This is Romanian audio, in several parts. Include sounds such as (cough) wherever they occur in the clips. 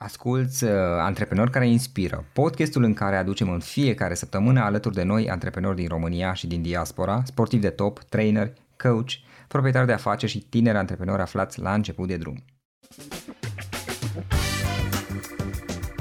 Asculți uh, Antreprenori care inspiră, podcastul în care aducem în fiecare săptămână alături de noi antreprenori din România și din diaspora, sportivi de top, trainer, coach, proprietari de afaceri și tineri antreprenori aflați la început de drum.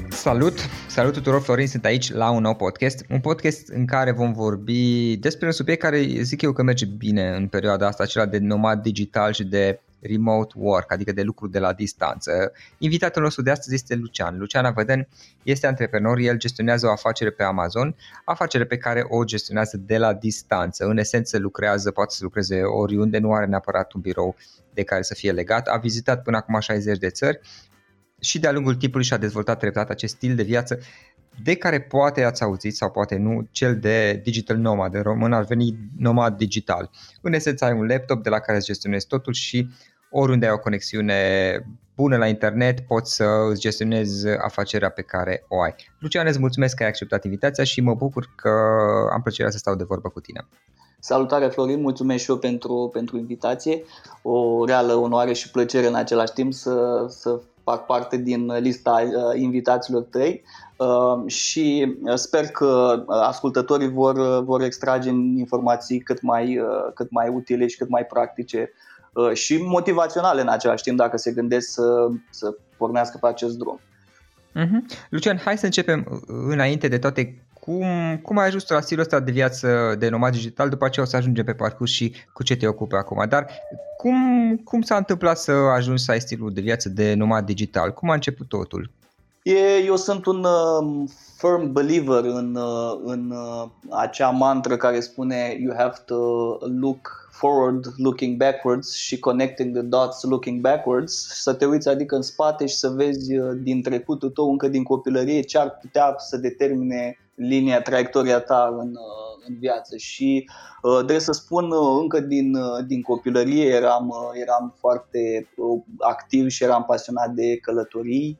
Salut! Salut tuturor, Florin sunt aici la un nou podcast, un podcast în care vom vorbi despre un subiect care zic eu că merge bine în perioada asta, acela de nomad digital și de remote work, adică de lucru de la distanță. Invitatul nostru de astăzi este Lucian. Lucian Avăden este antreprenor, el gestionează o afacere pe Amazon, afacere pe care o gestionează de la distanță. În esență lucrează, poate să lucreze oriunde, nu are neapărat un birou de care să fie legat. A vizitat până acum 60 de țări și de-a lungul timpului și-a dezvoltat treptat acest stil de viață de care poate ați auzit sau poate nu, cel de digital nomad, de român ar veni nomad digital. În esență ai un laptop de la care îți gestionezi totul și oriunde ai o conexiune bună la internet, poți să îți gestionezi afacerea pe care o ai. Lucian, îți mulțumesc că ai acceptat invitația și mă bucur că am plăcerea să stau de vorbă cu tine. Salutare Florin, mulțumesc și eu pentru, pentru invitație. O reală onoare și plăcere în același timp să, să fac parte din lista uh, invitaților tăi uh, și sper că ascultătorii vor, vor extrage informații cât mai, uh, cât mai utile și cât mai practice și motivaționale în același timp dacă se gândesc să, să pornească pe acest drum. Uh-huh. Lucian, hai să începem înainte de toate cum, cum ai ajuns la stilul ăsta de viață de nomad digital, după aceea o să ajungem pe parcurs și cu ce te ocupi acum. Dar cum, cum s-a întâmplat să ajungi să ai stilul de viață de nomad digital? Cum a început totul? Eu sunt un uh, firm believer în, uh, în uh, acea mantră care spune you have to look forward looking backwards și connecting the dots looking backwards, să te uiți adică în spate și să vezi uh, din trecutul tău, încă din copilărie, ce ar putea să determine linia, traiectoria ta în, uh, în viață. Și uh, trebuie să spun încă din, din copilărie eram, eram foarte activ și eram pasionat de călătorii.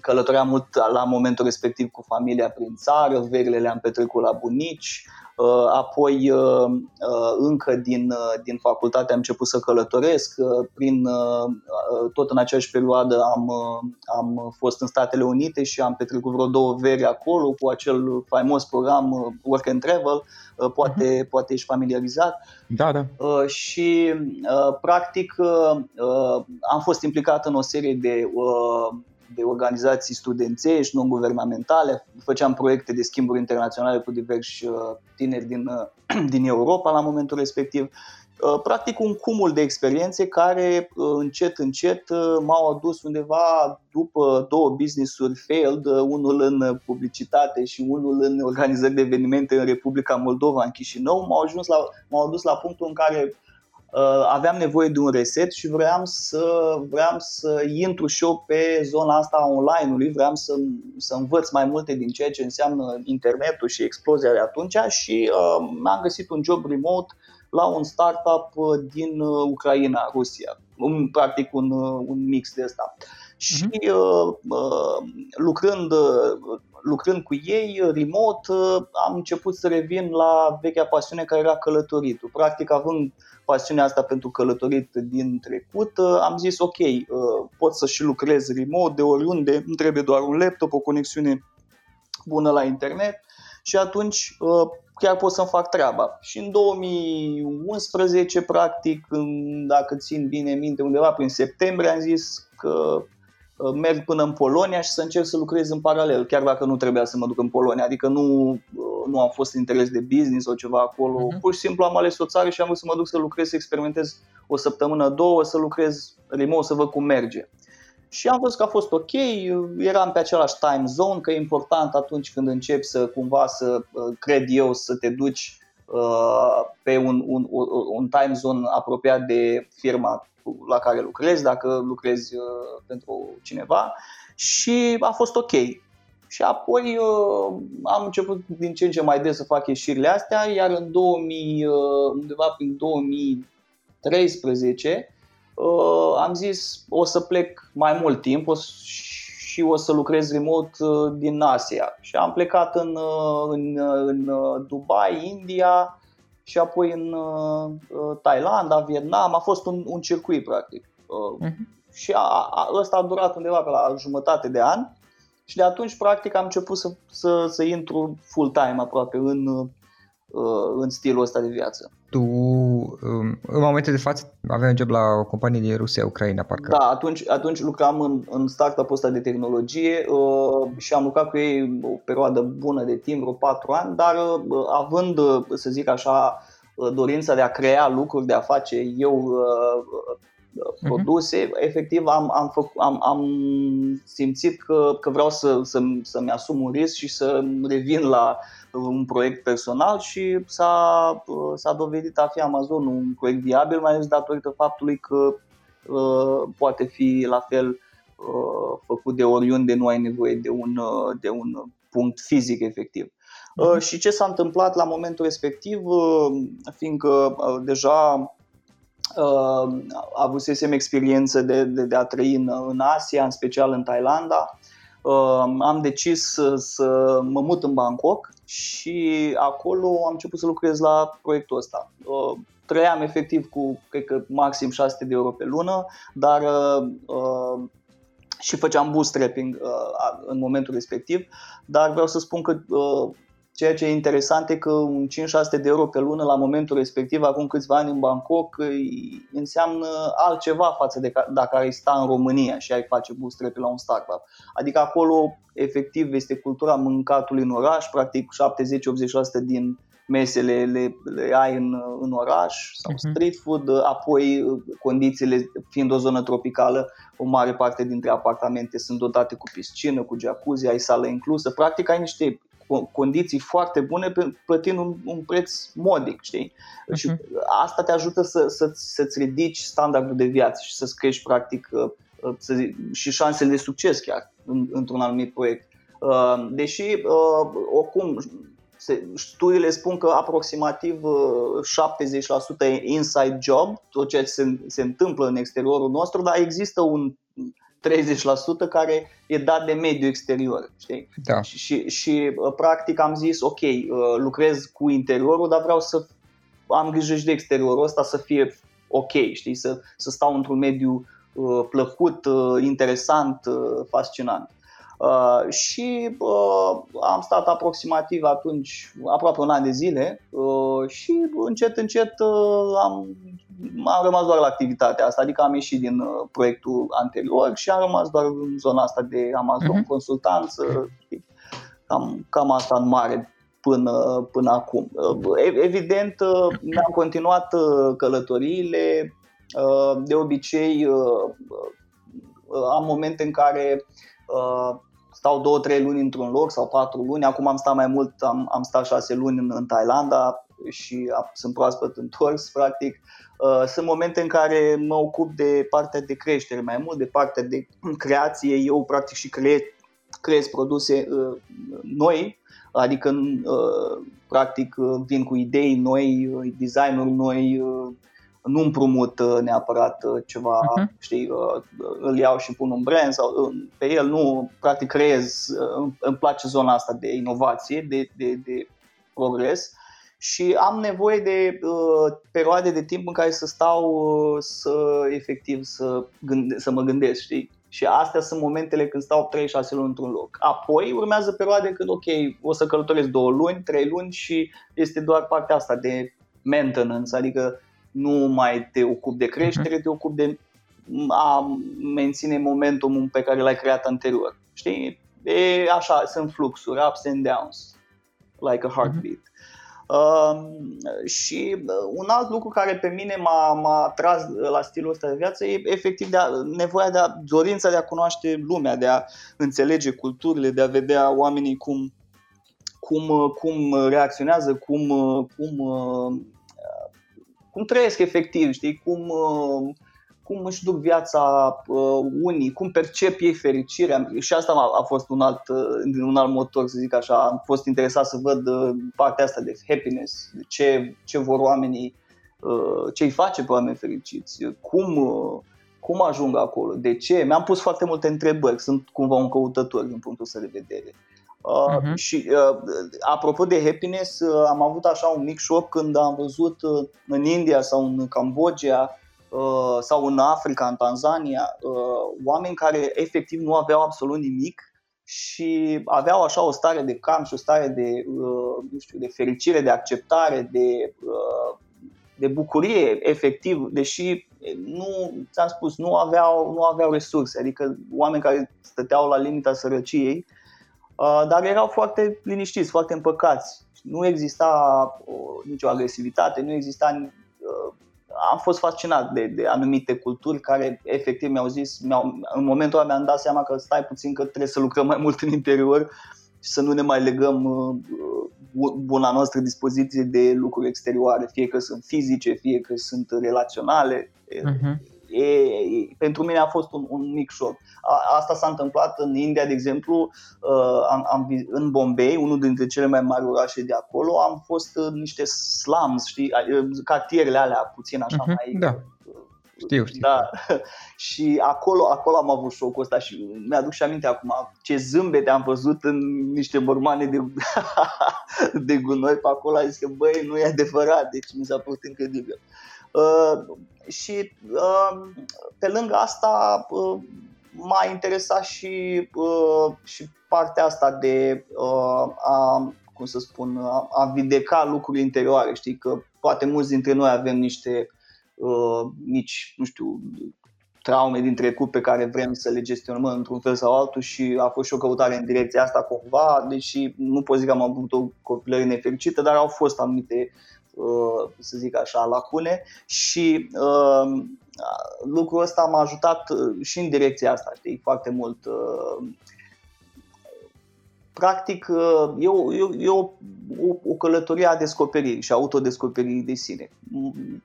Călătoream mult la momentul respectiv cu familia prin țară, verile le-am petrecut la bunici, Uh, apoi, uh, uh, încă din, din facultate am început să călătoresc. Prin, tot în aceeași perioadă am, am fost în Statele Unite și am petrecut vreo două veri acolo cu acel faimos program Work and Travel. Poate, uh-huh. poate ești familiarizat. Da, da. Și, practic, am fost implicat în o serie de de organizații studențești, non-guvernamentale, făceam proiecte de schimburi internaționale cu diversi uh, tineri din, uh, (clears throat) din Europa la momentul respectiv. Uh, practic un cumul de experiențe care încet, încet m-au adus undeva după două business-uri failed, unul în publicitate și unul în organizări de evenimente în Republica Moldova, în Chișinău, m-au, ajuns la, m-au adus la punctul în care Uh, aveam nevoie de un reset și vreau să, vreau să intru și eu pe zona asta a online-ului, vreau să, să învăț mai multe din ceea ce înseamnă internetul și explozia de atunci și uh, am găsit un job remote la un startup uh, din uh, Ucraina, Rusia, un, practic un, un mix de ăsta. Și uh, uh, lucrând, lucrând cu ei remote, am început să revin la vechea pasiune care era călătoritul. Practic, având pasiunea asta pentru călătorit din trecut, uh, am zis ok, uh, pot să și lucrez remote de oriunde, îmi trebuie doar un laptop, o conexiune bună la internet și atunci uh, chiar pot să-mi fac treaba. Și în 2011, practic, dacă țin bine minte, undeva prin septembrie, am zis că Uh, merg până în Polonia și să încerc să lucrez în paralel, chiar dacă nu trebuia să mă duc în Polonia, adică nu, uh, nu am fost interes de business sau ceva acolo, uh-huh. pur și simplu am ales o țară și am vrut să mă duc să lucrez, să experimentez o săptămână, două, să lucrez remote, să văd cum merge. Și am văzut că a fost ok, eram pe același time zone, că e important atunci când începi să cumva să, uh, cred eu, să te duci pe un, un, un time zone apropiat de firma la care lucrezi, dacă lucrezi uh, pentru cineva și a fost ok. și apoi uh, am început din ce în ce mai des să fac ieșirile astea, iar în 2000, uh, undeva prin 2013 uh, am zis o să plec mai mult timp o să, și o să lucrez remote uh, din Asia. Și am plecat în, uh, în, uh, în Dubai, India și apoi în uh, Thailanda, Vietnam. A fost un, un circuit, practic. Uh, uh-huh. Și a, a, ăsta a durat undeva pe la jumătate de an și de atunci, practic, am început să, să, să intru full-time aproape în, uh, în stilul ăsta de viață. Tu, um, în momentul de față, aveai un job la o companie din Rusia, Ucraina, parcă. Da, atunci, atunci lucram în, în startup-ul ăsta de tehnologie uh, și am lucrat cu ei o perioadă bună de timp, vreo patru ani, dar uh, având, uh, să zic așa, uh, dorința de a crea lucruri, de a face eu uh, Mhm. Produse, uh-huh. efectiv am, am, făc, am, am simțit că, că vreau să, să, să-mi asum un risc și să revin la un proiect personal și s-a, s-a dovedit a fi Amazon un proiect viabil, mai ales datorită faptului că uh, poate fi la fel uh, făcut de oriunde, nu ai nevoie de un, uh, de un punct fizic efectiv. Uh, și ce s-a întâmplat la momentul respectiv, uh, fiindcă uh, deja uh, avusesem experiență de, de, de a trăi în, în Asia, în special în Thailanda. Uh, am decis să, să mă mut în Bangkok și acolo am început să lucrez la proiectul ăsta. Uh, trăiam efectiv cu, cred că, maxim 600 de euro pe lună, dar uh, uh, și făceam bootstrapping uh, în momentul respectiv, dar vreau să spun că uh, Ceea ce e interesant e că un 5-600 de euro pe lună la momentul respectiv, acum câțiva ani în Bangkok, înseamnă altceva față de dacă ai sta în România și ai face bootstrap la un startup. Adică acolo, efectiv, este cultura mâncatului în oraș, practic 70-80% din mesele le, le ai în, în oraș sau uh-huh. street food, apoi condițiile fiind o zonă tropicală, o mare parte dintre apartamente sunt dotate cu piscină, cu jacuzzi, ai sală inclusă, practic ai niște condiții foarte bune plătind un, un preț modic, știi? Uh-huh. Și asta te ajută să, să, să-ți ridici standardul de viață și să-ți crești practic uh, uh, să zic, și șansele de succes chiar în, într-un anumit proiect. Uh, deși, oricum, studiile spun că aproximativ 70% e inside job, tot ceea ce se, se întâmplă în exteriorul nostru, dar există un 30% care e dat de mediul exterior. Știi? Da. Și, și, și uh, practic am zis, ok, uh, lucrez cu interiorul, dar vreau să am grijă și de exteriorul ăsta să fie ok, știi? Să, să stau într-un mediu uh, plăcut, uh, interesant, uh, fascinant. Uh, și uh, am stat aproximativ atunci aproape un an de zile uh, și încet încet uh, am am rămas doar la activitatea asta, adică am ieșit din uh, proiectul anterior și am rămas doar în zona asta de Amazon, uh-huh. consultanță, cam, cam asta în mare până, până acum. Uh, evident, uh, mi-am continuat călătoriile, de obicei am momente în care stau două, trei luni într-un loc sau patru luni, acum am stat mai mult, am, am stat șase luni în, în Thailanda și sunt proaspăt întors, (laughs) practic. Uh, sunt momente în care mă ocup de partea de creștere mai mult, de partea de (clears throat) creație. Eu practic și creez, creez produse uh, noi, adică uh, practic vin cu idei noi, designuri noi, nu împrumut neapărat ceva, uh-huh. știi, îl iau și pun un brand sau pe el, nu, practic creez, îmi place zona asta de inovație, de, de, de progres și am nevoie de uh, perioade de timp în care să stau uh, să efectiv să, gânde- să mă gândesc, știi? Și astea sunt momentele când stau 3-6 luni într-un loc. Apoi urmează perioade când, ok, o să călătoresc 2 luni, 3 luni și este doar partea asta de maintenance, adică nu mai te ocupi de creștere, uh-huh. te ocupi de a menține momentumul pe care l-ai creat anterior. Știi? E așa, sunt fluxuri, ups and downs, like a heartbeat. Uh-huh. Uh, și un alt lucru care pe mine m-a, m-a atras la stilul ăsta de viață e efectiv de a, nevoia de a, dorința de a cunoaște lumea, de a înțelege culturile, de a vedea oamenii cum, cum, cum reacționează, cum, cum, cum trăiesc efectiv, știi, cum, cum își duc viața uh, unii, cum percep ei fericirea și asta a, a fost un alt, uh, un alt motor, să zic așa, am fost interesat să văd uh, partea asta de happiness, de ce, ce vor oamenii, uh, ce îi face pe oameni fericiți, cum, uh, cum ajung acolo, de ce, mi-am pus foarte multe întrebări, sunt cumva un căutător din punctul ăsta de vedere. Uh, uh-huh. Și uh, apropo de happiness, uh, am avut așa un mic șoc când am văzut uh, în India sau în Cambodgia uh, sau în Africa, în Tanzania, uh, oameni care efectiv nu aveau absolut nimic și aveau așa o stare de calm și o stare de, uh, nu știu, de fericire, de acceptare, de, uh, de bucurie efectiv, deși nu, ți-am spus, nu aveau, nu aveau resurse, adică oameni care stăteau la limita sărăciei Uh, dar erau foarte liniștiți, foarte împăcați. Nu exista uh, nicio agresivitate, nu exista. Uh, am fost fascinat de, de anumite culturi care efectiv mi-au zis, mi-au, în momentul ăla mi-am dat seama că stai puțin că trebuie să lucrăm mai mult în interior și să nu ne mai legăm buna noastră dispoziție de lucruri exterioare, fie că sunt fizice, fie că sunt relaționale. Uh-huh e, pentru mine a fost un, un mic șoc. A, asta s-a întâmplat în India, de exemplu, uh, am, am, în Bombay, unul dintre cele mai mari orașe de acolo, am fost în niște slums, știi, cartierele alea puțin așa uh-huh, mai... Da. Știu, știu. Da. (laughs) și acolo, acolo am avut șocul ăsta și mi-aduc și aminte acum ce zâmbete am văzut în niște mormane de, (laughs) de gunoi pe acolo. Am zis că băi, nu e adevărat, deci mi s-a părut incredibil. Uh, și uh, pe lângă asta uh, m-a interesat și, și partea asta de a, cum să spun, a, a vindeca lucruri interioare. Știi că poate mulți dintre noi avem niște mici, nu știu, traume din trecut pe care vrem să le gestionăm într-un fel sau altul și a fost și o căutare în direcția asta cumva, deși nu pot zic că am avut o copilărie nefericită, dar au fost anumite Uh, să zic așa, lacune și uh, lucrul ăsta m-a ajutat uh, și în direcția asta, știi, foarte mult. Practic, e o, e o, o, o călătorie a descoperirii și autodescoperirii de sine.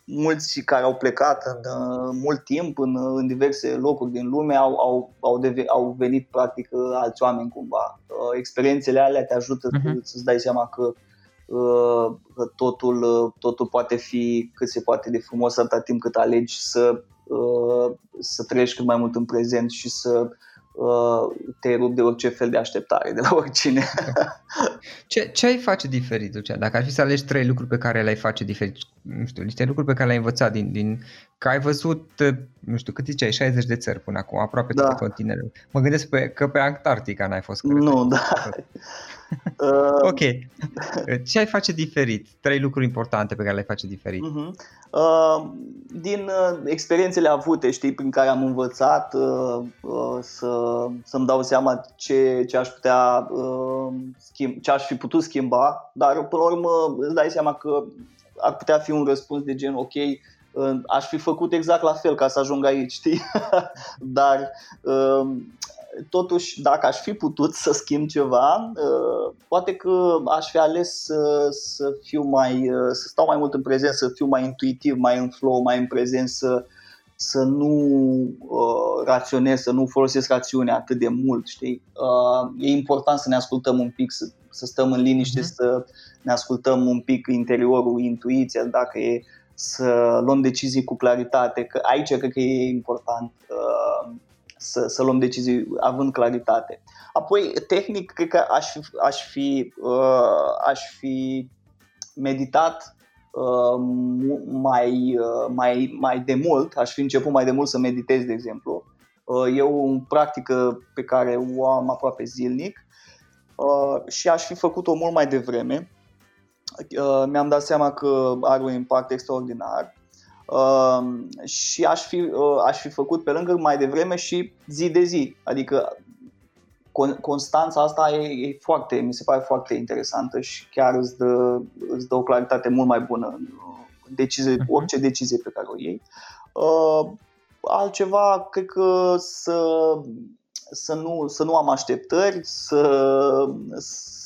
Mulți care au plecat în mult timp în, în diverse locuri din lume au, au, au, deve, au venit practic alți oameni cumva. Experiențele alea te ajută uh-huh. să-ți dai seama că uh, Uh, totul, uh, totul poate fi cât se poate de frumos atâta timp cât alegi să, uh, să trăiești cât mai mult în prezent și să te rup de orice fel de așteptare de la oricine. (laughs) Ce, ce ai face diferit, Lucia? Dacă ar fi să alegi trei lucruri pe care le-ai face diferit, nu știu, niște lucruri pe care le-ai învățat din, din că ai văzut, nu știu, cât ziceai, 60 de țări până acum, aproape da. toate continentele. Mă gândesc pe, că pe Antarctica n-ai fost. Cred, nu, da. (laughs) Uh, ok. Ce ai face diferit? Trei lucruri importante pe care le face diferit. Uh-huh. Uh, din uh, experiențele avute, știi, prin care am învățat uh, uh, să, să-mi dau seama ce, ce aș putea uh, schimba, ce aș fi putut schimba, dar până la urmă îți dai seama că ar putea fi un răspuns de gen, ok, uh, aș fi făcut exact la fel ca să ajung aici, știi? (laughs) dar uh, totuși, dacă aș fi putut să schimb ceva, uh, poate că aș fi ales să, să fiu mai, uh, să stau mai mult în prezent, să fiu mai intuitiv, mai în flow, mai în prezent, să, să nu uh, raționez, să nu folosesc rațiunea atât de mult, știi? Uh, e important să ne ascultăm un pic, să, să stăm în liniște, mm-hmm. să ne ascultăm un pic interiorul, intuiția, dacă e să luăm decizii cu claritate, că aici cred că e important. Uh, să, să luăm decizii având claritate. Apoi, tehnic, cred că aș fi, aș fi, uh, aș fi meditat uh, mai, uh, mai, mai de mult, aș fi început mai de mult să meditez, de exemplu. Uh, e o practică pe care o am aproape zilnic uh, și aș fi făcut-o mult mai devreme. Uh, mi-am dat seama că are un impact extraordinar Uh, și aș fi, uh, aș fi făcut pe lângă mai devreme și zi de zi. Adică constanța asta e, e foarte, mi se pare foarte interesantă și chiar îți dă, îți dă o claritate mult mai bună în decizie, uh-huh. orice decizie pe care o iei. Uh, altceva, cred că să, să, nu, să nu am așteptări, să, să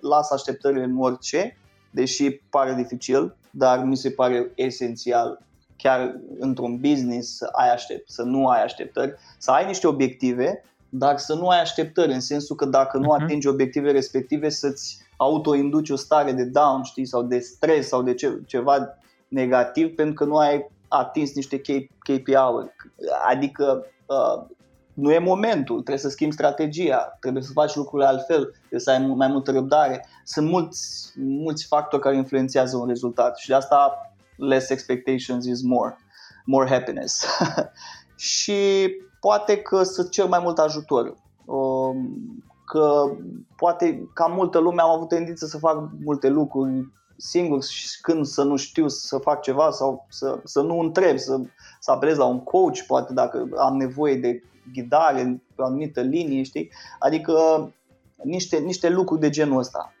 las așteptările în orice, deși pare dificil, dar mi se pare esențial chiar într-un business să ai aștept, să nu ai așteptări, să ai niște obiective, dar să nu ai așteptări, în sensul că dacă nu mhm. atingi obiective respective, să-ți autoinduci o stare de down, știi, sau de stres sau de ce, ceva negativ pentru că nu ai atins niște KPI-uri. Adică uh, nu e momentul, trebuie să schimbi strategia, trebuie să faci lucrurile altfel, trebuie să ai mai multă răbdare. Sunt mulți, mulți factori care influențează un rezultat și de asta less expectations is more, more happiness. (laughs) și poate că să cer mai mult ajutor. Um, că poate ca multă lume am avut tendință să fac multe lucruri singur și când să nu știu să fac ceva sau să, să nu întreb, să, să apelez la un coach, poate dacă am nevoie de ghidare pe o anumită linie, știi? Adică niște, niște lucruri de genul ăsta.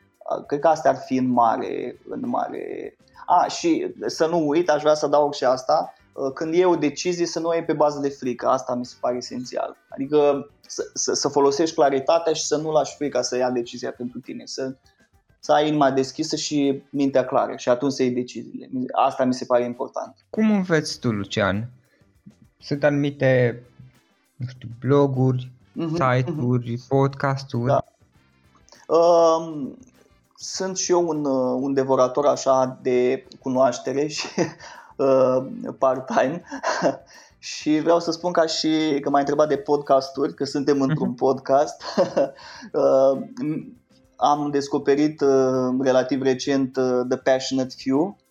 Cred că astea ar fi în mare, în mare. A, și să nu uit, aș vrea să adaug și asta, când e o decizie să nu o iei pe bază de frică, asta mi se pare esențial. Adică să, să, să folosești claritatea și să nu lași frica să ia decizia pentru tine, să, să ai inima deschisă și mintea clară și atunci să iei deciziile. Asta mi se pare important. Cum înveți tu, Lucian? Sunt anumite nu știu, bloguri, uh-huh, site-uri, uh-huh. podcasturi? Da. Uh, sunt și eu un, uh, un devorator așa de cunoaștere și (laughs) uh, part-time (laughs) și vreau să spun ca și că m-ai întrebat de podcasturi, că suntem într-un uh-huh. podcast. (laughs) uh, am descoperit uh, relativ recent uh, The Passionate Few, uh,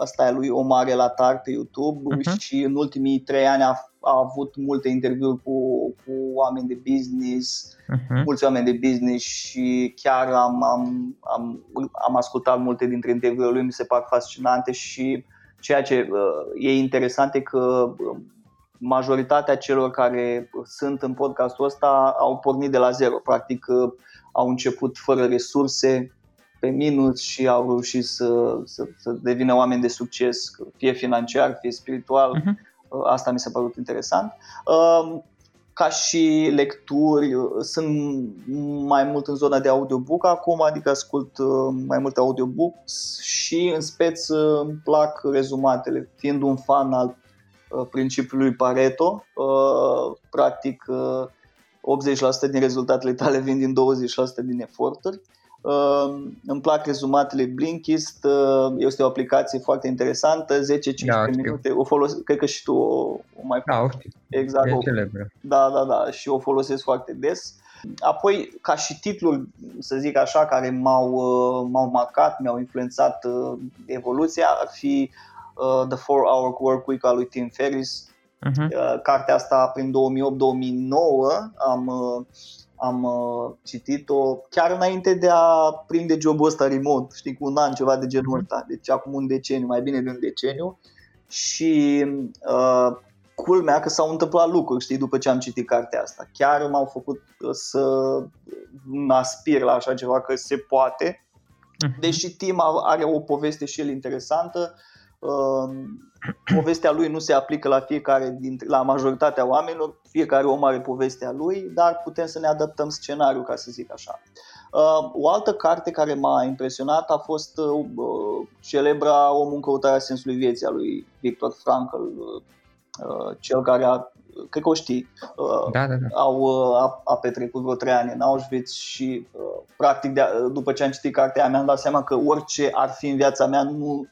asta e lui Omar Elatar pe YouTube uh-huh. și în ultimii trei ani a a avut multe interviuri cu, cu oameni de business, uh-huh. mulți oameni de business și chiar am, am, am, am ascultat multe dintre interviurile lui, mi se par fascinante și ceea ce uh, e interesant e că uh, majoritatea celor care sunt în podcastul ăsta au pornit de la zero, practic uh, au început fără resurse, pe minus și au reușit să, să, să devină oameni de succes, fie financiar, fie spiritual. Uh-huh Asta mi s-a părut interesant. Um, ca și lecturi, sunt mai mult în zona de audiobook acum, adică ascult uh, mai multe audiobooks și în speț îmi plac rezumatele, fiind un fan al uh, principiului Pareto. Uh, practic, 80% din rezultatele tale vin din 20% din eforturi. Uh, îmi plac rezumatele Blinkist, uh, este o aplicație foarte interesantă, 10-15 da, minute, o folos- cred că și tu o, o mai Da, o știu. Exact. E o, celebră. Da, da, da, și o folosesc foarte des. Apoi, ca și titluri, să zic așa, care m-au, uh, m-au marcat, mi-au influențat uh, evoluția, ar fi uh, The 4-Hour Work Week al lui Tim Ferriss. Uh-huh. Cartea asta prin 2008-2009 am uh, am uh, citit-o chiar înainte de a prinde jobul ăsta remote, știi, cu un an, ceva de genul mhm. ăsta, deci acum un deceniu, mai bine de un deceniu și uh, culmea că s-au întâmplat lucruri, știi, după ce am citit cartea asta. Chiar m-au făcut să aspir la așa ceva că se poate, mhm. deși Tim are o poveste și el interesantă, uh, povestea lui nu se aplică la fiecare dintre, la majoritatea oamenilor, fiecare om are povestea lui, dar putem să ne adaptăm scenariul, ca să zic așa. Uh, o altă carte care m-a impresionat a fost uh, celebra Omul în căutarea sensului vieții a lui Victor Frankl, uh, cel care a cred că o știi, da, da, da. Au, a, a petrecut vreo trei ani în Auschwitz și practic de, după ce am citit cartea aia mi-am dat seama că orice ar fi în viața mea nu,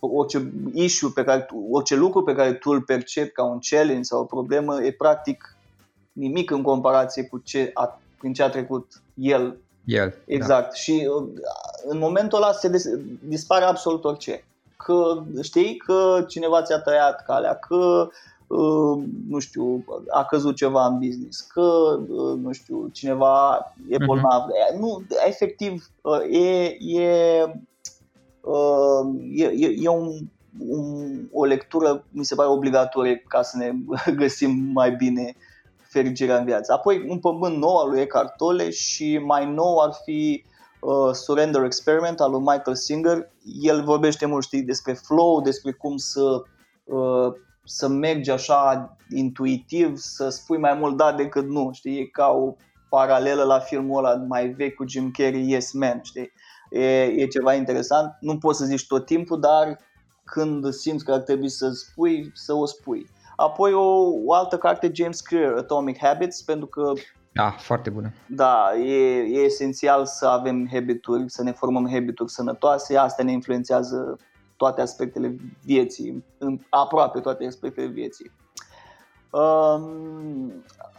orice issue pe care tu, orice lucru pe care tu îl percepi ca un challenge sau o problemă e practic nimic în comparație cu ce a, prin ce a trecut el. El. Exact. Da. Și uh, în momentul ăla se des- dispare absolut orice. Că știi că cineva ți-a tăiat calea, că uh, nu știu, a căzut ceva în business, că uh, nu știu, cineva e mhm. bolnav. Uh-huh. Nu, efectiv, e, e Uh, e, e, e un, un, o lectură, mi se pare obligatorie ca să ne (laughs) găsim mai bine fericirea în viață. Apoi un pământ nou al lui Eckhart Tolle și mai nou ar fi uh, Surrender Experiment al lui Michael Singer. El vorbește mult, știi, despre flow, despre cum să, uh, să mergi așa intuitiv, să spui mai mult da decât nu, știi, e ca o paralelă la filmul ăla mai vechi cu Jim Carrey, Yes Man, știi? E, e ceva interesant. Nu poți să zici tot timpul, dar când simți că ar trebui să spui, să o spui. Apoi o, o altă carte, James Clear, Atomic Habits, pentru că da, foarte bună. Da, e, e esențial să avem habituri, să ne formăm habituri sănătoase, asta ne influențează toate aspectele vieții, aproape toate aspectele vieții. Um,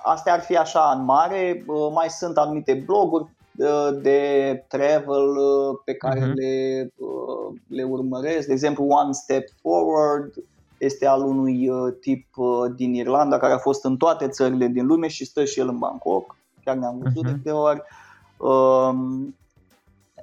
astea ar fi așa în mare, uh, mai sunt anumite bloguri uh, de travel uh, pe care uh-huh. le, le urmăresc, de exemplu One Step Forward, este al unui tip din Irlanda care a fost în toate țările din lume și stă și el în Bangkok, chiar ne-am văzut uh-huh. de câte ori. Um,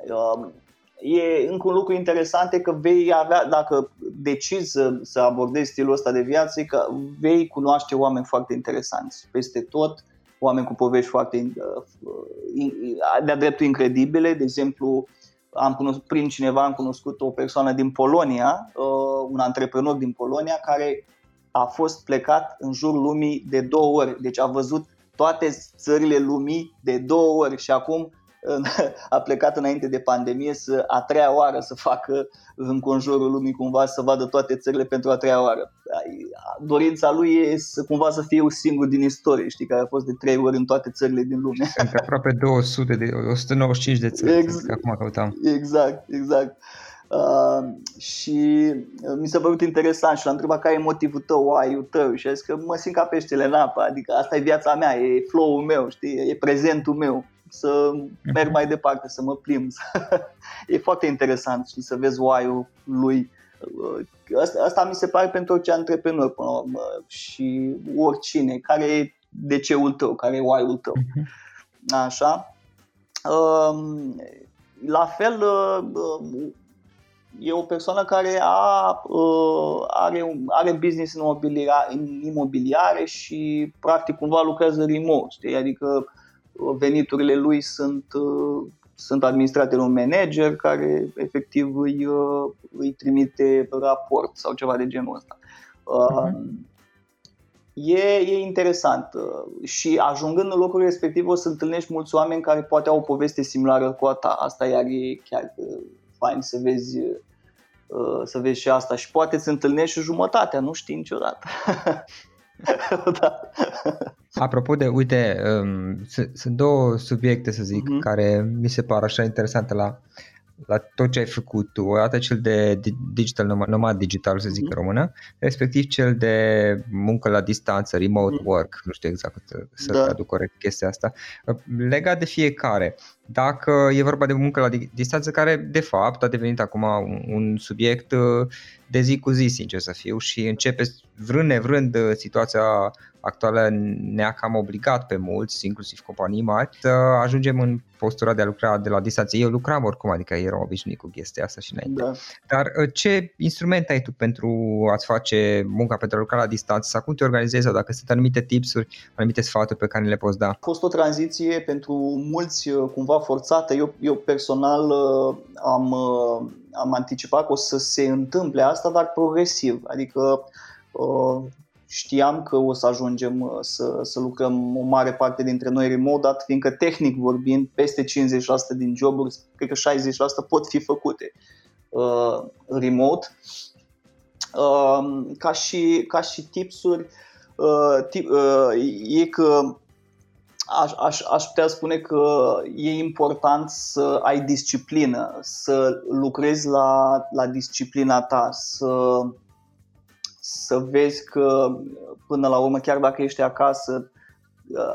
um, e încă un lucru interesant e că vei avea, dacă decizi să, să abordezi stilul ăsta de viață, că vei cunoaște oameni foarte interesanți peste tot, oameni cu povești foarte uh, de-a dreptul incredibile. De exemplu, am cunoscut, prin cineva am cunoscut o persoană din Polonia, uh, un antreprenor din Polonia care a fost plecat în jurul lumii de două ori. Deci a văzut toate țările lumii de două ori și acum a plecat înainte de pandemie să a treia oară să facă în conjurul lumii cumva să vadă toate țările pentru a treia oară. Dorința lui e să cumva să fie un singur din istorie, știi, care a fost de trei ori în toate țările din lume. Sunt aproape 200 de 195 de țări, exact, acum căutam. Exact, exact. Uh, și mi s-a părut interesant și l-am întrebat care e motivul tău, why tău și a zis că mă simt ca peștele în apă, adică asta e viața mea, e flow-ul meu, știi, e prezentul meu să merg mai departe, să mă plimb. (laughs) e foarte interesant și să vezi why-ul lui. Asta, asta mi se pare pentru orice antreprenor până la urmă și oricine, care e de ceul tău, care e why-ul tău. Mhm. Așa. Um, la fel, uh, e o persoană care a, uh, are, are business în imobiliare și practic cumva lucrează remote, știi? adică veniturile lui sunt, uh, sunt administrate de un manager care efectiv îi, uh, îi trimite raport sau ceva de genul ăsta. Uh-huh. E, e interesant și ajungând în locul respectiv o să întâlnești mulți oameni care poate au o poveste similară cu a ta. Asta iar e chiar fain să vezi să vezi și asta și poate îți întâlnești și jumătatea, nu știi niciodată. (laughs) da. Apropo de, uite, um, sunt două subiecte, să zic, uh-huh. care mi se par așa interesante la, la tot ce ai făcut tu. Odată cel de digital nomad, nomad digital, să zic uh-huh. în română, respectiv cel de muncă la distanță, remote uh-huh. work, nu știu exact să, să da. traduc corect chestia asta. Legat de fiecare, dacă e vorba de muncă la distanță, care de fapt a devenit acum un, un subiect uh, de zi cu zi, sincer să fiu, și începe vrând nevrând uh, situația actuală ne-a cam obligat pe mulți, inclusiv companii mari, să ajungem în postura de a lucra de la distanță. Eu lucram oricum, adică eram obișnuit cu chestia asta și înainte. Da. Dar uh, ce instrument ai tu pentru a-ți face munca pentru a lucra la distanță sau cum te organizezi sau dacă sunt anumite tipsuri, anumite sfaturi pe care le poți da? A fost o tranziție pentru mulți cumva forțată. Eu, eu personal am am anticipat că o să se întâmple asta, dar progresiv. Adică uh, știam că o să ajungem uh, să, să lucrăm o mare parte dintre noi remote, dat fiindcă tehnic vorbind, peste 50% din joburi, cred că 60% pot fi făcute uh, remote. Uh, ca, și, ca și tipsuri, uh, tip, uh, e că aș, aș, aș putea spune că e important să ai disciplină, să lucrezi la, la disciplina ta, să, să vezi că până la urmă, chiar dacă ești acasă,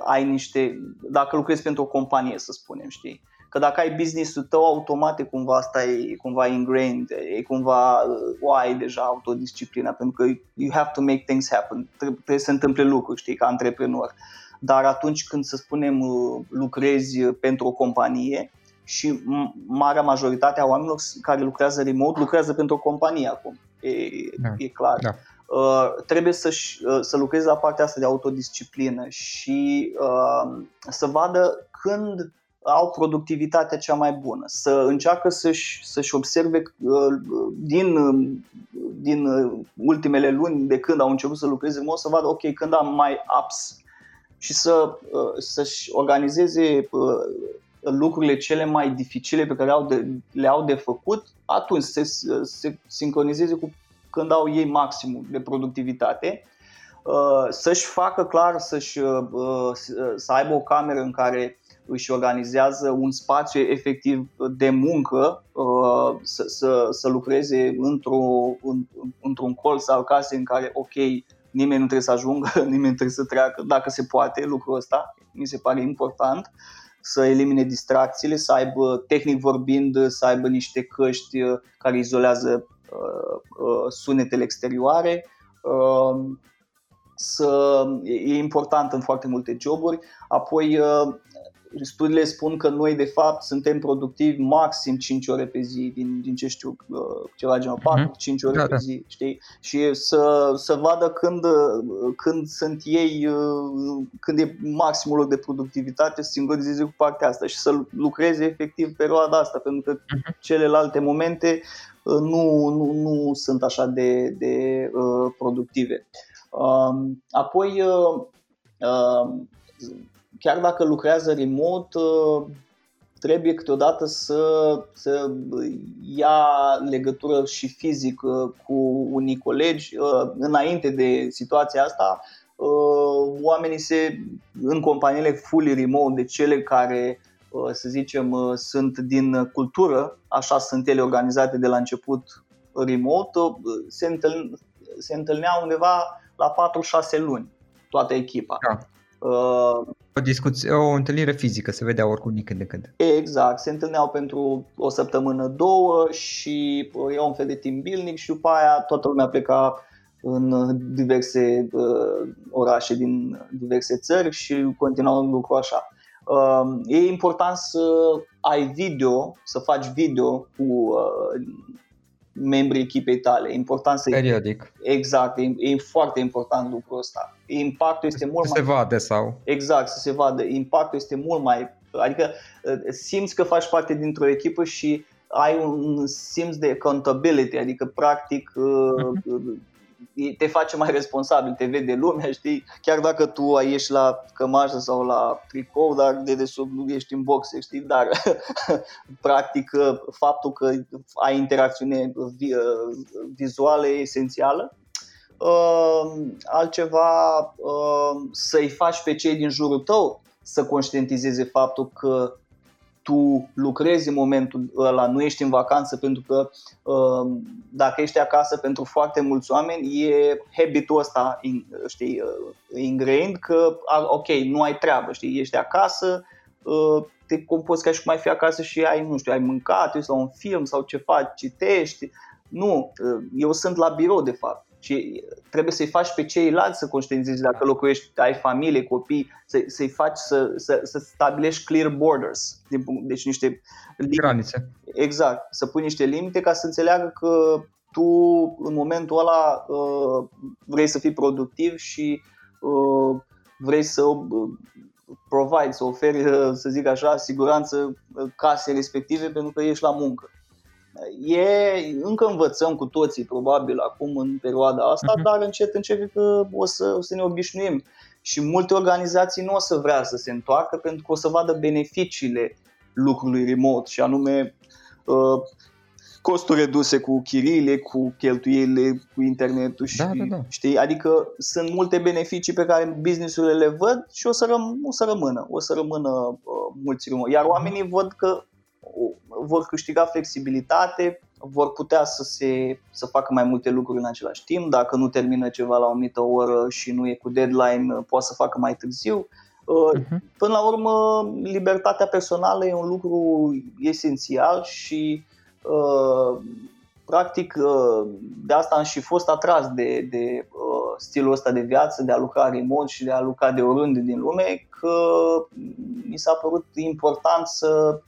ai niște, dacă lucrezi pentru o companie, să spunem, știi? Că dacă ai business-ul tău, automat e cumva asta e cumva ingrained, e cumva o ai deja autodisciplina, pentru că you have to make things happen, trebuie să se întâmple lucruri, știi, ca antreprenor. Uh, dar atunci când, să spunem, uh, lucrezi pentru o companie și marea majoritate a oamenilor care lucrează remote lucrează pentru o companie acum, e, da. e clar. Da. Uh, trebuie să, uh, să lucrezi la partea asta de autodisciplină și uh, să vadă când au productivitatea cea mai bună, să încearcă să-și, să-și observe uh, din, din ultimele luni de când au început să lucreze remote, să vadă, ok, când am mai ups. Și să, uh, să-și organizeze uh, lucrurile cele mai dificile pe care au de, le au de făcut, atunci se, se sincronizeze cu când au ei maximul de productivitate, uh, să-și facă clar, să-și, uh, să aibă o cameră în care își organizează un spațiu efectiv de muncă, să, să, să lucreze într-o, într-un colț al casei în care, ok, nimeni nu trebuie să ajungă, (laughs) nimeni nu trebuie să treacă, dacă se poate lucrul ăsta, mi se pare important să elimine distracțiile, să aibă, tehnic vorbind, să aibă niște căști uh, care izolează uh, uh, sunetele exterioare. Uh, să, e important în foarte multe joburi. Apoi uh, studiile spun că noi de fapt suntem productivi maxim 5 ore pe zi, din, din ce știu, uh, ceva genul 4-5 mm-hmm. ore da, pe da. zi, știi? Și să, să vadă când, uh, când sunt ei, uh, când e maximul lor de productivitate, să sincronizeze cu partea asta și să lucreze efectiv perioada asta, pentru că mm-hmm. celelalte momente nu, nu, nu sunt așa de, de uh, productive. Uh, apoi, uh, uh, chiar dacă lucrează remote, uh, trebuie câteodată să, să ia legătură și fizic uh, cu unii colegi. Uh, înainte de situația asta, oamenii se, în companiile fully remote, de cele care, să zicem, sunt din cultură, așa sunt ele organizate de la început remote, se, întâln, se întâlneau undeva la 4-6 luni, toată echipa. Da. Uh, o discuție, o întâlnire fizică, se vedea oricum din când de când. Exact, se întâlneau pentru o săptămână, două și era un fel de team building și după aia toată lumea pleca în diverse uh, orașe din diverse țări și continuau lucrul așa. Uh, e important să ai video, să faci video cu uh, membrii echipei tale. E important să Periodic. Exact, e, e foarte important lucrul ăsta. Impactul este mult să mai... se vadă sau... Exact, să se vadă. Impactul este mult mai... Adică uh, simți că faci parte dintr-o echipă și ai un simț de accountability, adică practic uh-huh te face mai responsabil, te vede lumea, știi? Chiar dacă tu ai ieși la cămașă sau la tricou, dar de desubt nu ești în boxe, știi? Dar (laughs) practic faptul că ai interacțiune vizuală e esențială. Uh, altceva, uh, să-i faci pe cei din jurul tău să conștientizeze faptul că tu lucrezi în momentul ăla, nu ești în vacanță pentru că uh, dacă ești acasă pentru foarte mulți oameni e habitul ăsta știi, uh, ingrained că ok, nu ai treabă, știi, ești acasă, uh, te compozi ca și cum ai fi acasă și ai, nu știu, ai mâncat, sau un film sau ce faci, citești. Nu, eu sunt la birou de fapt și trebuie să-i faci pe ceilalți să conștientizezi dacă locuiești, ai familie, copii, să, să-i faci să, să, să stabilești clear borders, deci niște granițe. Exact, să pui niște limite ca să înțeleagă că tu în momentul ăla uh, vrei să fii productiv și uh, vrei să uh, provide, să oferi, uh, să zic așa, siguranță uh, casei respective pentru că ești la muncă. E, încă învățăm cu toții, probabil, acum în perioada asta, uh-huh. dar încet, încet că o să, o să ne obișnuim. Și multe organizații nu o să vrea să se întoarcă pentru că o să vadă beneficiile lucrului remote și anume uh, costuri reduse cu chirile, cu cheltuielile, cu internetul și da, da, da. știi, adică sunt multe beneficii pe care businessurile le văd și o să, răm- o să rămână, o să rămână uh, mulți remote. Iar oamenii văd că vor câștiga flexibilitate, vor putea să, se, să facă mai multe lucruri în același timp. Dacă nu termină ceva la o anumită oră și nu e cu deadline, poate să facă mai târziu. Uh-huh. Până la urmă, libertatea personală e un lucru esențial și uh, practic uh, de asta am și fost atras de, de uh, stilul ăsta de viață, de a lucra remote și de a lucra de oriunde din lume, că mi s-a părut important să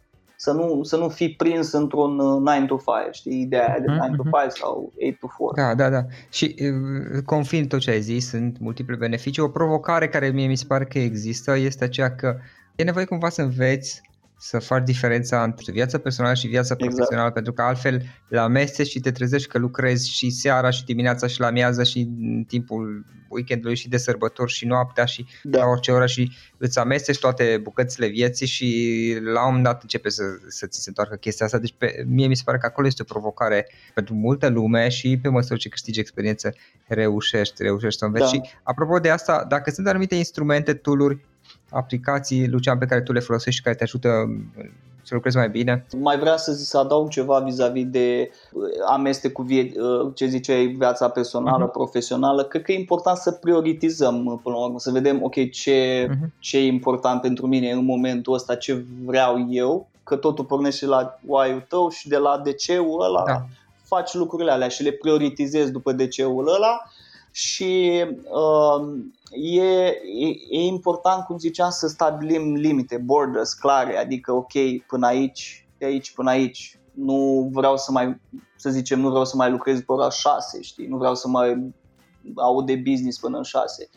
să nu, să nu fii prins într-un 9 uh, to 5, știi, ideea aia de 9 mm-hmm. to 5 sau 8 to 4. Da, da, da. Și uh, confirm tot ce ai zis, sunt multiple beneficii. O provocare care mie mi se pare că există este aceea că e nevoie cumva să înveți să faci diferența între viața personală și viața exact. profesională, pentru că altfel la mese și te trezești că lucrezi și seara și dimineața și la miază și în timpul weekendului și de sărbători și noaptea și da. la orice oră și îți amesteci toate bucățile vieții și la un moment dat începe să, să ți se întoarcă chestia asta. Deci pe, mie mi se pare că acolo este o provocare pentru multă lume și pe măsură ce câștigi experiență reușești, reușești să înveți. Da. Și apropo de asta, dacă sunt anumite instrumente, tooluri aplicații, Lucian, pe care tu le folosești și care te ajută să lucrezi mai bine? Mai vreau să, să adaug ceva vis-a-vis de uh, amestec cu vie, uh, ce ziceai, viața personală, uh-huh. profesională. Cred că e important să prioritizăm uh, până la urmă, să vedem ok, ce, uh-huh. ce e important pentru mine în momentul ăsta, ce vreau eu, că totul pornește la why-ul tău și de la de ce-ul ăla da. faci lucrurile alea și le prioritizezi după de ce-ul ăla și uh, e, e, e important, cum ziceam, să stabilim limite, borders clare, adică ok, până aici, de aici până aici, nu vreau să mai, să zicem, nu vreau să mai lucrez pe ora 6, știi, nu vreau să mai aud de business până în 6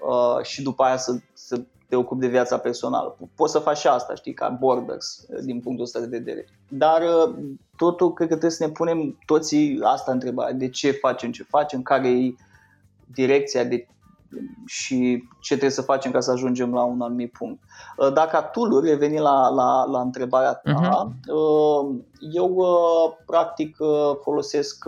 uh, și după aia să, să te ocupi de viața personală. Poți să faci și asta, știi, ca borders din punctul ăsta de vedere. Dar uh, totul, cred că trebuie să ne punem toții asta întrebare, de ce facem ce facem, care e direcția de și ce trebuie să facem ca să ajungem la un anumit punct. Uh, dacă tool reveni la, la, la întrebarea ta, uh-huh. eu uh, practic uh, folosesc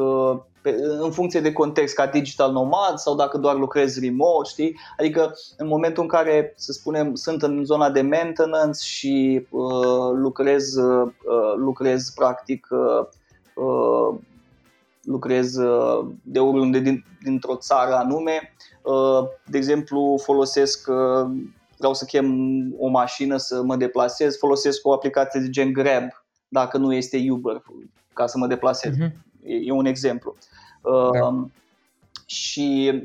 pe, în funcție de context, ca digital nomad sau dacă doar lucrez remote, știi? Adică în momentul în care, să spunem, sunt în zona de maintenance și uh, lucrez, uh, lucrez practic uh, uh, lucrez uh, de oriunde din, dintr-o țară anume. Uh, de exemplu, folosesc, uh, vreau să chem o mașină să mă deplasez, folosesc o aplicație de gen Grab, dacă nu este Uber, ca să mă deplasez. Uh-huh. E, e un exemplu. Da. Și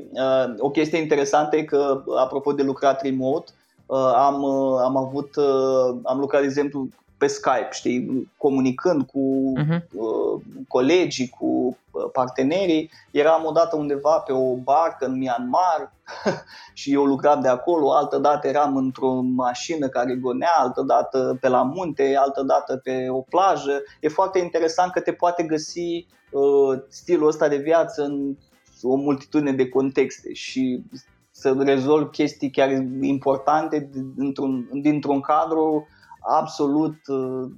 o chestie interesantă e că, apropo de lucrat remote, am, am avut, am lucrat, de exemplu, pe Skype, știi, comunicând cu uh-huh. uh, colegii, cu uh, partenerii. Eram odată undeva pe o barcă în Myanmar (laughs) și eu lucram de acolo, altă dată eram într-o mașină care gonea, altă dată pe la munte, altă dată pe o plajă. E foarte interesant că te poate găsi uh, stilul ăsta de viață în o multitudine de contexte și să rezolvi chestii chiar importante dintr-un, dintr-un cadru absolut uh,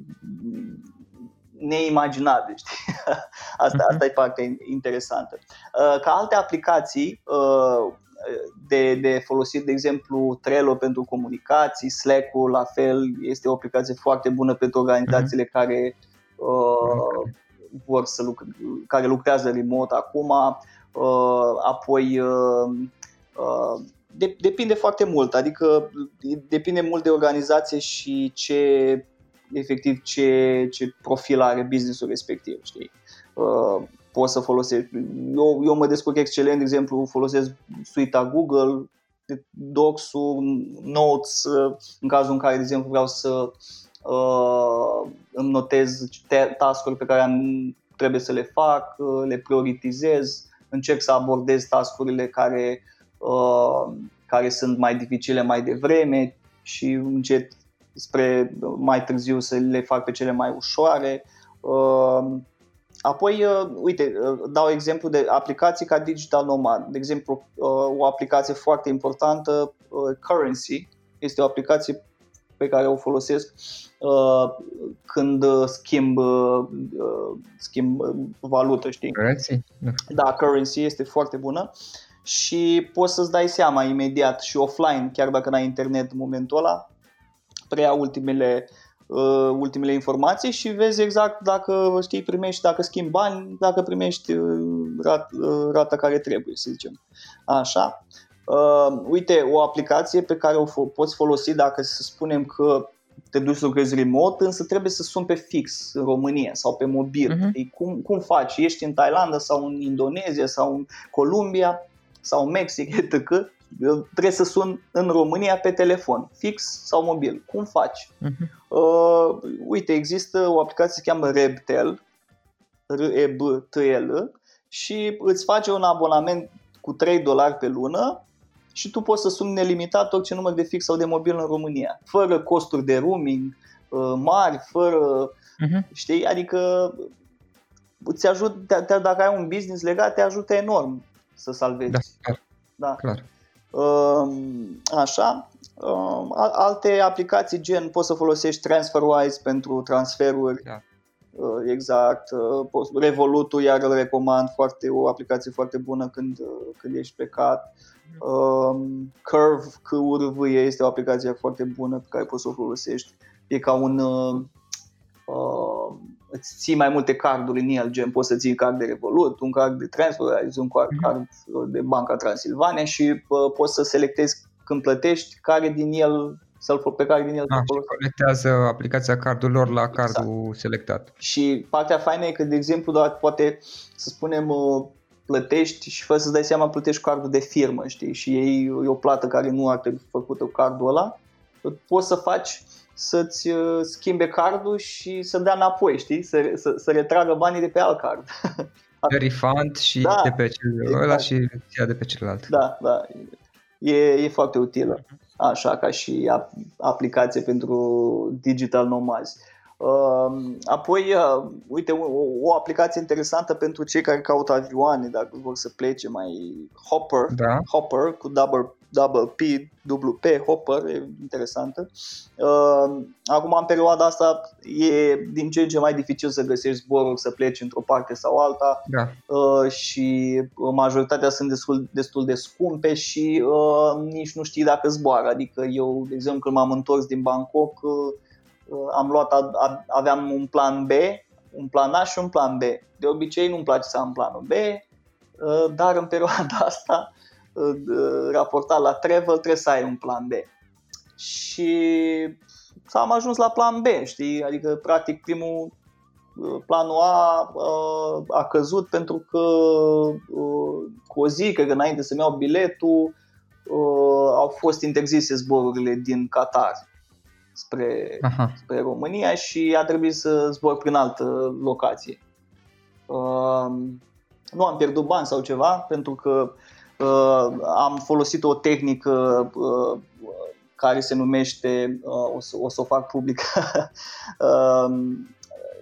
neimaginabil. Știi? (laughs) Asta, asta e partea interesantă. Uh, ca alte aplicații uh, de, de folosit, de exemplu, Trello pentru comunicații, Slack-ul la fel este o aplicație foarte bună pentru organizațiile mm-hmm. care uh, vor să lucre, care lucrează remote acum. Uh, apoi uh, uh, de, depinde foarte mult, adică depinde mult de organizație și ce efectiv ce, ce profil are businessul respectiv, știi? Uh, poți să folosești. Eu, eu mă descurc excelent, de exemplu, folosesc suita Google, Docs-ul, Notes, uh, în cazul în care, de exemplu, vreau să uh, îmi notez task-uri pe care am, trebuie să le fac, uh, le prioritizez, încerc să abordez task-urile care uh, Uh, care sunt mai dificile mai devreme și încet spre mai târziu să le fac pe cele mai ușoare. Uh, apoi, uh, uite, dau exemplu de aplicații ca Digital Nomad. De exemplu, o aplicație foarte importantă, Currency, este o aplicație pe care o folosesc uh, când schimb, uh, schimb valută, știi? Currency? Da, Currency este foarte bună. Uh, și poți să-ți dai seama imediat și offline, chiar dacă n-ai internet în momentul ăla, preia ultimele, uh, ultimele informații și vezi exact dacă știi, primești, dacă schimbi bani, dacă primești uh, rat, uh, rata care trebuie, să zicem. Așa. Uh, uite, o aplicație pe care o fo- poți folosi dacă să spunem că te duci să lucrezi remote, însă trebuie să suni pe fix în România sau pe mobil. Uh-huh. Cum, cum faci? Ești în Thailanda sau în Indonezia sau în Columbia, sau Mexic, (laughs) etc., trebuie să sun în România pe telefon, fix sau mobil. Cum faci? Uh-huh. Uh, uite, există o aplicație se cheamă Rebtel, r e b t l și îți face un abonament cu 3 dolari pe lună și tu poți să suni nelimitat orice număr de fix sau de mobil în România, fără costuri de roaming, mari, fără, uh-huh. știi, adică ți ajut, te, te, dacă ai un business legat, te ajută enorm să salvezi. Da, clar. Da. clar. Așa, alte aplicații gen poți să folosești TransferWise pentru transferuri. Da. Exact. Revolutul iar îl recomand foarte o aplicație foarte bună când, când ești plecat. Um, Curve, CURV este o aplicație foarte bună pe care poți să o folosești. E ca un uh, îți ții mai multe carduri în el, gen poți să ții card de Revolut, un card de Transfer, un card, mm-hmm. card de Banca Transilvania și uh, poți să selectezi când plătești care din el să-l pe care din el ah, să conectează aplicația cardurilor la exact. cardul exact. selectat. Și partea faină e că, de exemplu, doar poate să spunem uh, plătești și fără să-ți dai seama plătești cardul de firmă, știi, și ei e o plată care nu ar trebui făcută cu cardul ăla, poți să faci să-ți uh, schimbe cardul și să dea înapoi, știi? Să, să, să retragă banii de pe alt card. (laughs) Refund și da, de pe celălalt exact. și ia de pe celălalt. Da, da. E, e foarte utilă. Așa ca și aplicație pentru digital nomazi. Uh, apoi, uh, uite, o, o aplicație interesantă pentru cei care caută avioane, dacă vor să plece mai Hopper, da. Hopper cu double double P, WP, Hopper, e interesantă. Uh, acum, în perioada asta, e din ce în ce mai dificil să găsești zboruri să pleci într-o parte sau alta da. uh, și majoritatea sunt destul, destul de scumpe și uh, nici nu știi dacă zboară. Adică eu, de exemplu, când m-am întors din Bangkok, uh, am luat, aveam un plan B, un plan A și un plan B. De obicei nu-mi place să am planul B, uh, dar în perioada (laughs) asta raportat la travel, trebuie să ai un plan B. Și am ajuns la plan B, știi? Adică, practic, primul planul A a căzut pentru că cu o zi, că înainte să-mi iau biletul, au fost interzise zborurile din Qatar spre, spre România și a trebuit să zbor prin altă locație. Nu am pierdut bani sau ceva, pentru că Uh, am folosit o tehnică uh, care se numește, uh, o să o, să o fac public, (laughs) um,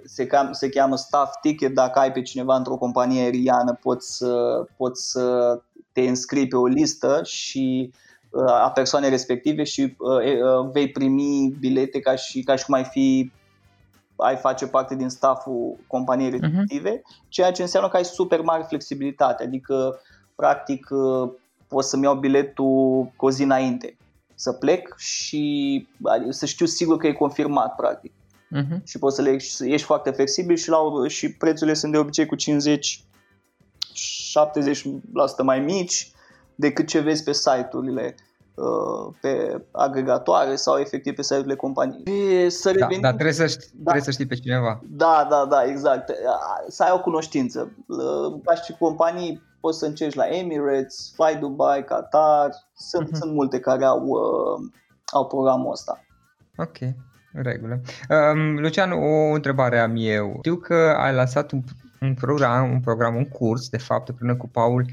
se, cam, se cheamă staff ticket. Dacă ai pe cineva într-o companie aeriană, poți, poți să te înscrii pe o listă și a persoanei respective și vei primi bilete ca și, ca și cum ai fi ai face parte din stafful companiei mhm. respective, uh-huh. ceea ce înseamnă că ai super mare flexibilitate, adică practic uh, pot să-mi iau biletul cu o zi înainte să plec și adică să știu sigur că e confirmat practic. Uh-huh. Și poți să le ești foarte flexibil și, la, și prețurile sunt de obicei cu 50 70% mai mici decât ce vezi pe site-urile uh, pe agregatoare sau efectiv pe site-urile companiei. Să da, revenim... Da, dar trebuie să, știi, da. trebuie să știi pe cineva. Da, da, da, exact. Să ai o cunoștință. Ca și companii poți să încerci la Emirates, Fly Dubai, Qatar, sunt, uh-huh. sunt multe care au, uh, au programul ăsta. Ok, în regulă. Um, Lucian, o întrebare am eu. Știu că ai lansat un, un program, un program, un curs, de fapt, împreună cu Paul,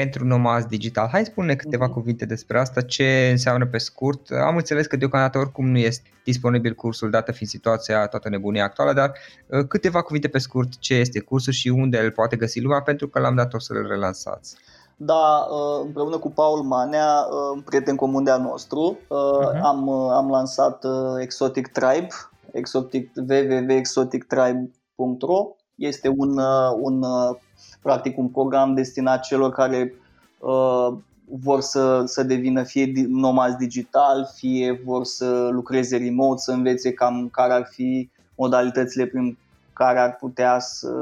pentru nomazi digital. Hai spune câteva mm-hmm. cuvinte despre asta, ce înseamnă pe scurt. Am înțeles că deocamdată oricum nu este disponibil cursul, dată fiind situația toată nebunia actuală, dar uh, câteva cuvinte pe scurt, ce este cursul și unde îl poate găsi lumea, pentru că l-am dat o să-l relansați. Da, uh, împreună cu Paul Manea, uh, un prieten comun de-al nostru, uh-huh. am, am lansat Exotic Tribe, exotic, www.exotictribe.ro. Este un, un practic un program destinat celor care uh, vor să, să devină fie nomazi digital, fie vor să lucreze remote, să învețe cam care ar fi modalitățile prin care ar putea să,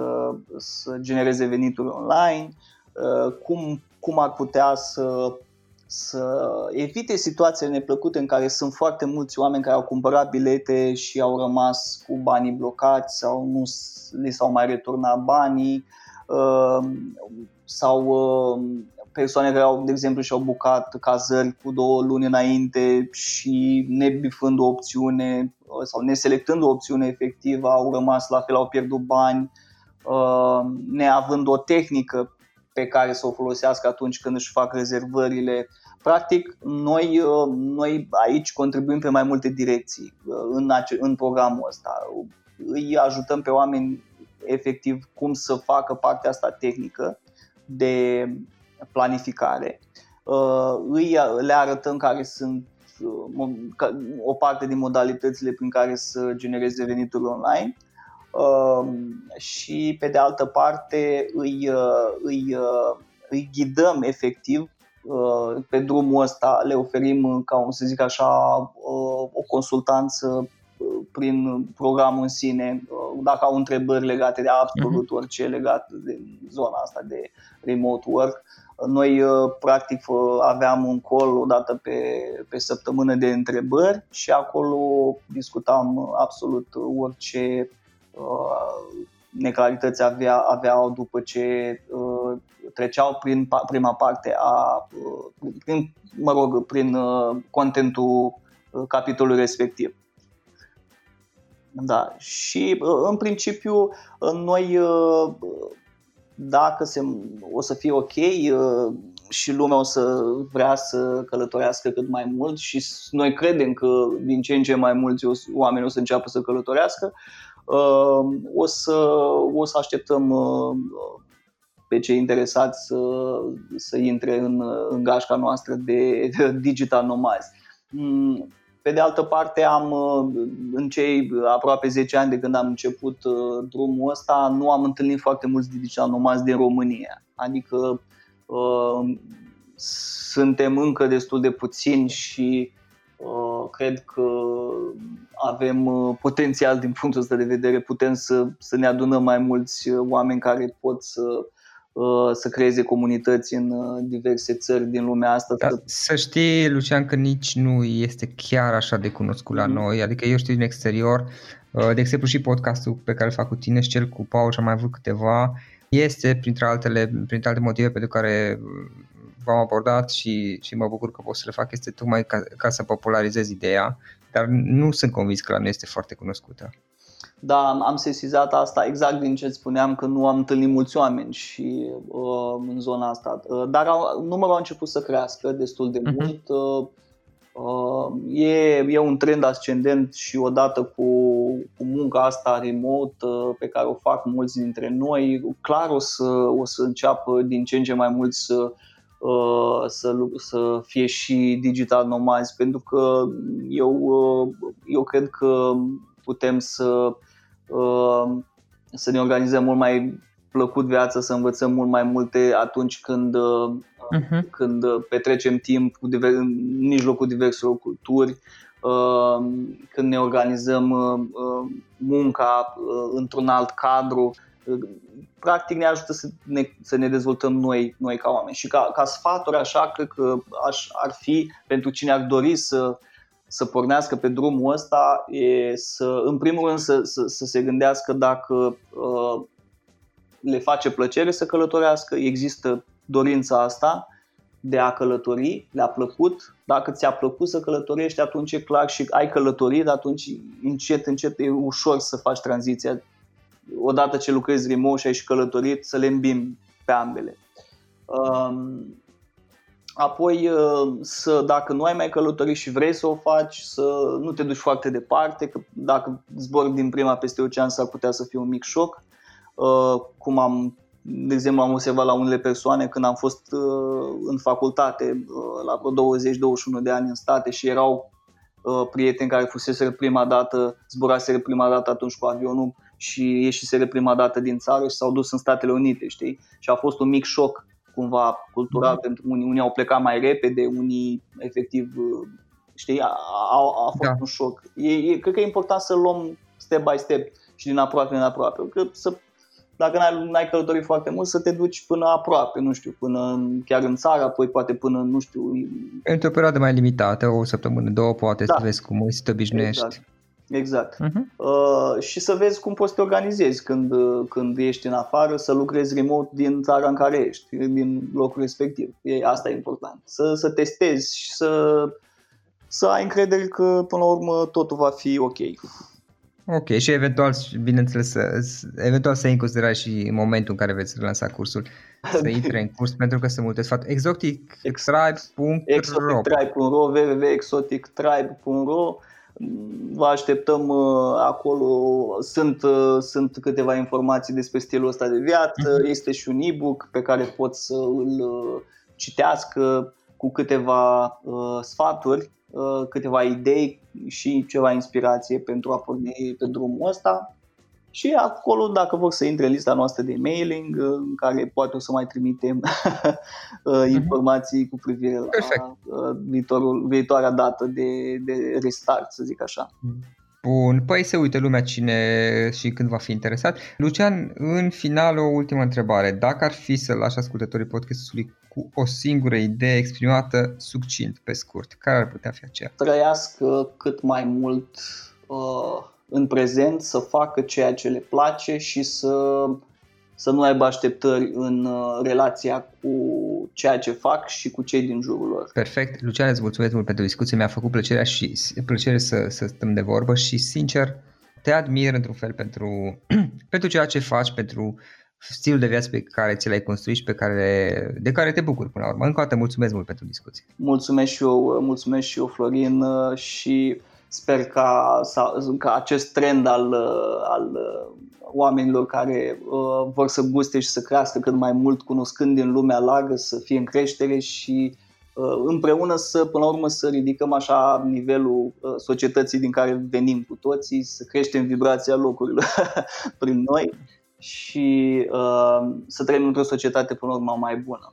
să genereze venituri online, uh, cum, cum ar putea să, să evite situațiile neplăcute în care sunt foarte mulți oameni care au cumpărat bilete și au rămas cu banii blocați sau nu li s-au mai returnat banii. Ehm, sau ehm, persoane care au, de exemplu, și-au bucat cazări cu două luni înainte și nebifând o opțiune sau neselectând o opțiune efectivă au rămas la fel, au pierdut bani, ehm, neavând o tehnică pe care să o folosească atunci când își fac rezervările. practic, noi, uh, noi aici contribuim pe mai multe direcții uh, în, ace- în programul ăsta. Îi ajutăm pe oameni efectiv cum să facă partea asta tehnică de planificare. Îi le arătăm care sunt o parte din modalitățile prin care să genereze venituri online și pe de altă parte îi, îi, îi ghidăm efectiv Uh, pe drumul ăsta le oferim, uh, ca să zic așa, uh, o consultanță prin programul în sine, dacă au întrebări legate de absolut mhm. orice legat de zona asta de remote work. Noi practic aveam un call o dată pe, pe săptămână de întrebări și acolo discutam absolut orice neclarități avea, aveau după ce uh, treceau prin prima parte a, uh, prin, mă rog, prin uh, contentul uh, capitolului respectiv. Da, și uh, în principiu uh, noi uh, dacă se, o să fie ok uh, și lumea o să vrea să călătorească cât mai mult și noi credem că din ce în ce mai mulți oameni o să înceapă să călătorească, Ehm, o să, o să așteptăm uh, pe cei interesați să, să intre în, în gașca noastră de, de (laughs) digital nomazi. Mm, pe de altă parte, am uh, în cei aproape 10 ani de când am început uh, drumul ăsta, nu am întâlnit foarte mulți digital nomazi din România. Adică suntem încă destul de puțini și Uh, cred că avem uh, potențial din punctul ăsta de vedere, putem să, să ne adunăm mai mulți uh, oameni care pot să, să creeze comunități în diverse țări din lumea asta. Da, să știi, Lucian, că nici nu este chiar așa de cunoscut la mm. noi, adică eu știu din exterior, de exemplu și podcastul pe care îl fac cu tine și cel cu Paul și am mai avut câteva, este printre altele, printre alte motive pentru care v-am abordat și, și mă bucur că pot să le fac este tocmai ca, ca să popularizez ideea, dar nu sunt convins că la noi este foarte cunoscută. Da, am sesizat asta exact din ce spuneam că nu am întâlnit mulți oameni și uh, în zona asta. Uh, dar au, numărul a început să crească destul de uh-huh. mult. Uh, uh, e, e un trend ascendent și odată cu, cu munca asta remote uh, pe care o fac mulți dintre noi, clar o să, o să înceapă din ce în ce mai mulți să Uh, să, să fie și digital nomazi, pentru că eu, uh, eu cred că putem să, uh, să ne organizăm mult mai plăcut viața, să învățăm mult mai multe atunci când, uh-huh. când petrecem timp cu diver, în mijlocul diverselor culturi, când ne organizăm munca într-un alt cadru practic ne ajută să ne, să ne dezvoltăm noi, noi ca oameni. Și ca, ca sfaturi așa, cred că aș, ar fi pentru cine ar dori să, să pornească pe drumul ăsta, e să, în primul rând să, să, să se gândească dacă uh, le face plăcere să călătorească, există dorința asta de a călători, le-a plăcut. Dacă ți-a plăcut să călătorești, atunci e clar și ai călătorit, atunci încet, încet e ușor să faci tranziția odată ce lucrezi remote și ai și călătorit, să le îmbim pe ambele. Um, apoi, uh, să, dacă nu ai mai călătorit și vrei să o faci, să nu te duci foarte departe, că dacă zbori din prima peste ocean s-ar putea să fie un mic șoc. Uh, cum am, de exemplu, am observat la unele persoane când am fost uh, în facultate la vreo 20-21 de ani în state și erau prieteni care fusese prima dată, zburase prima dată atunci cu avionul și ieșiseră prima dată din țară și s-au dus în Statele Unite, știi? Și a fost un mic șoc cumva cultural mm-hmm. pentru unii. Unii au plecat mai repede, unii efectiv, știi, a, a, a fost da. un șoc. E, e, cred că e important să luăm step by step și din aproape în aproape. Că să, dacă n-ai, n-ai călătorit foarte mult, să te duci până aproape, nu știu, până chiar în țară, apoi poate până, nu știu... Într-o perioadă mai limitată, o săptămână, două, poate da. să vezi cum să te obișnuiești. Exact. Exact. Uh-huh. Uh, și să vezi cum poți să te organizezi când, uh, când ești în afară, să lucrezi remote din țara în care ești, din locul respectiv. E, asta e important. Să, să testezi și să, să ai încredere că până la urmă totul va fi ok. Ok, și eventual, bineînțeles, să, eventual să iei în considerare și momentul în care veți lansa cursul, să (laughs) intre în curs, pentru că sunt multe sfaturi. Exotictribe.ro Exotictribe.ro www.exotictribe.ro Vă așteptăm uh, acolo, sunt, uh, sunt câteva informații despre stilul ăsta de viață, uh-huh. este și un e-book pe care pot să îl uh, citească cu câteva uh, sfaturi, uh, câteva idei și ceva inspirație pentru a porni pe drumul ăsta. Și acolo, dacă vor să intre în lista noastră de mailing, uh, în care poate o să mai trimitem (laughs) uh, mhm. informații cu privire la Perfect. Uh, viitorul, viitoarea dată de, de restart, să zic așa. Bun, păi se uită lumea cine și când va fi interesat. Lucian, în final o ultimă întrebare. Dacă ar fi să lași ascultătorii podcastului cu o singură idee exprimată succint, pe scurt, care ar putea fi aceea? Trăiască cât mai mult uh, în prezent, să facă ceea ce le place și să, să nu aibă așteptări în uh, relația cu ceea ce fac și cu cei din jurul lor. Perfect. Lucian, îți mulțumesc mult pentru discuție. Mi-a făcut plăcerea și plăcere să, să stăm de vorbă și sincer te admir într-un fel pentru, (clears throat) pentru ceea ce faci, pentru stilul de viață pe care ți l-ai construit și pe care, de care te bucuri până la urmă. Încă o dată mulțumesc mult pentru discuție. Mulțumesc și eu, mulțumesc și eu Florin și Sper ca, ca acest trend al, al oamenilor care uh, vor să guste și să crească cât mai mult cunoscând din lumea largă să fie în creștere și uh, împreună să, până la urmă, să ridicăm așa nivelul uh, societății din care venim cu toții, să creștem vibrația locurilor (laughs) prin noi și uh, să trăim într-o societate, până la urmă, mai bună.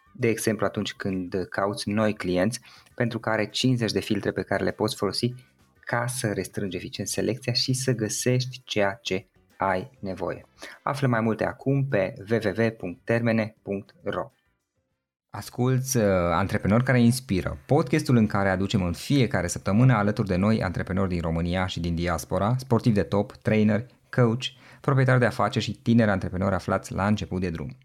de exemplu atunci când cauți noi clienți pentru care 50 de filtre pe care le poți folosi ca să restrângi eficient selecția și să găsești ceea ce ai nevoie. Află mai multe acum pe www.termene.ro Asculți uh, Antreprenori care inspiră, podcastul în care aducem în fiecare săptămână alături de noi antreprenori din România și din diaspora, sportivi de top, trainer, coach, proprietari de afaceri și tineri antreprenori aflați la început de drum.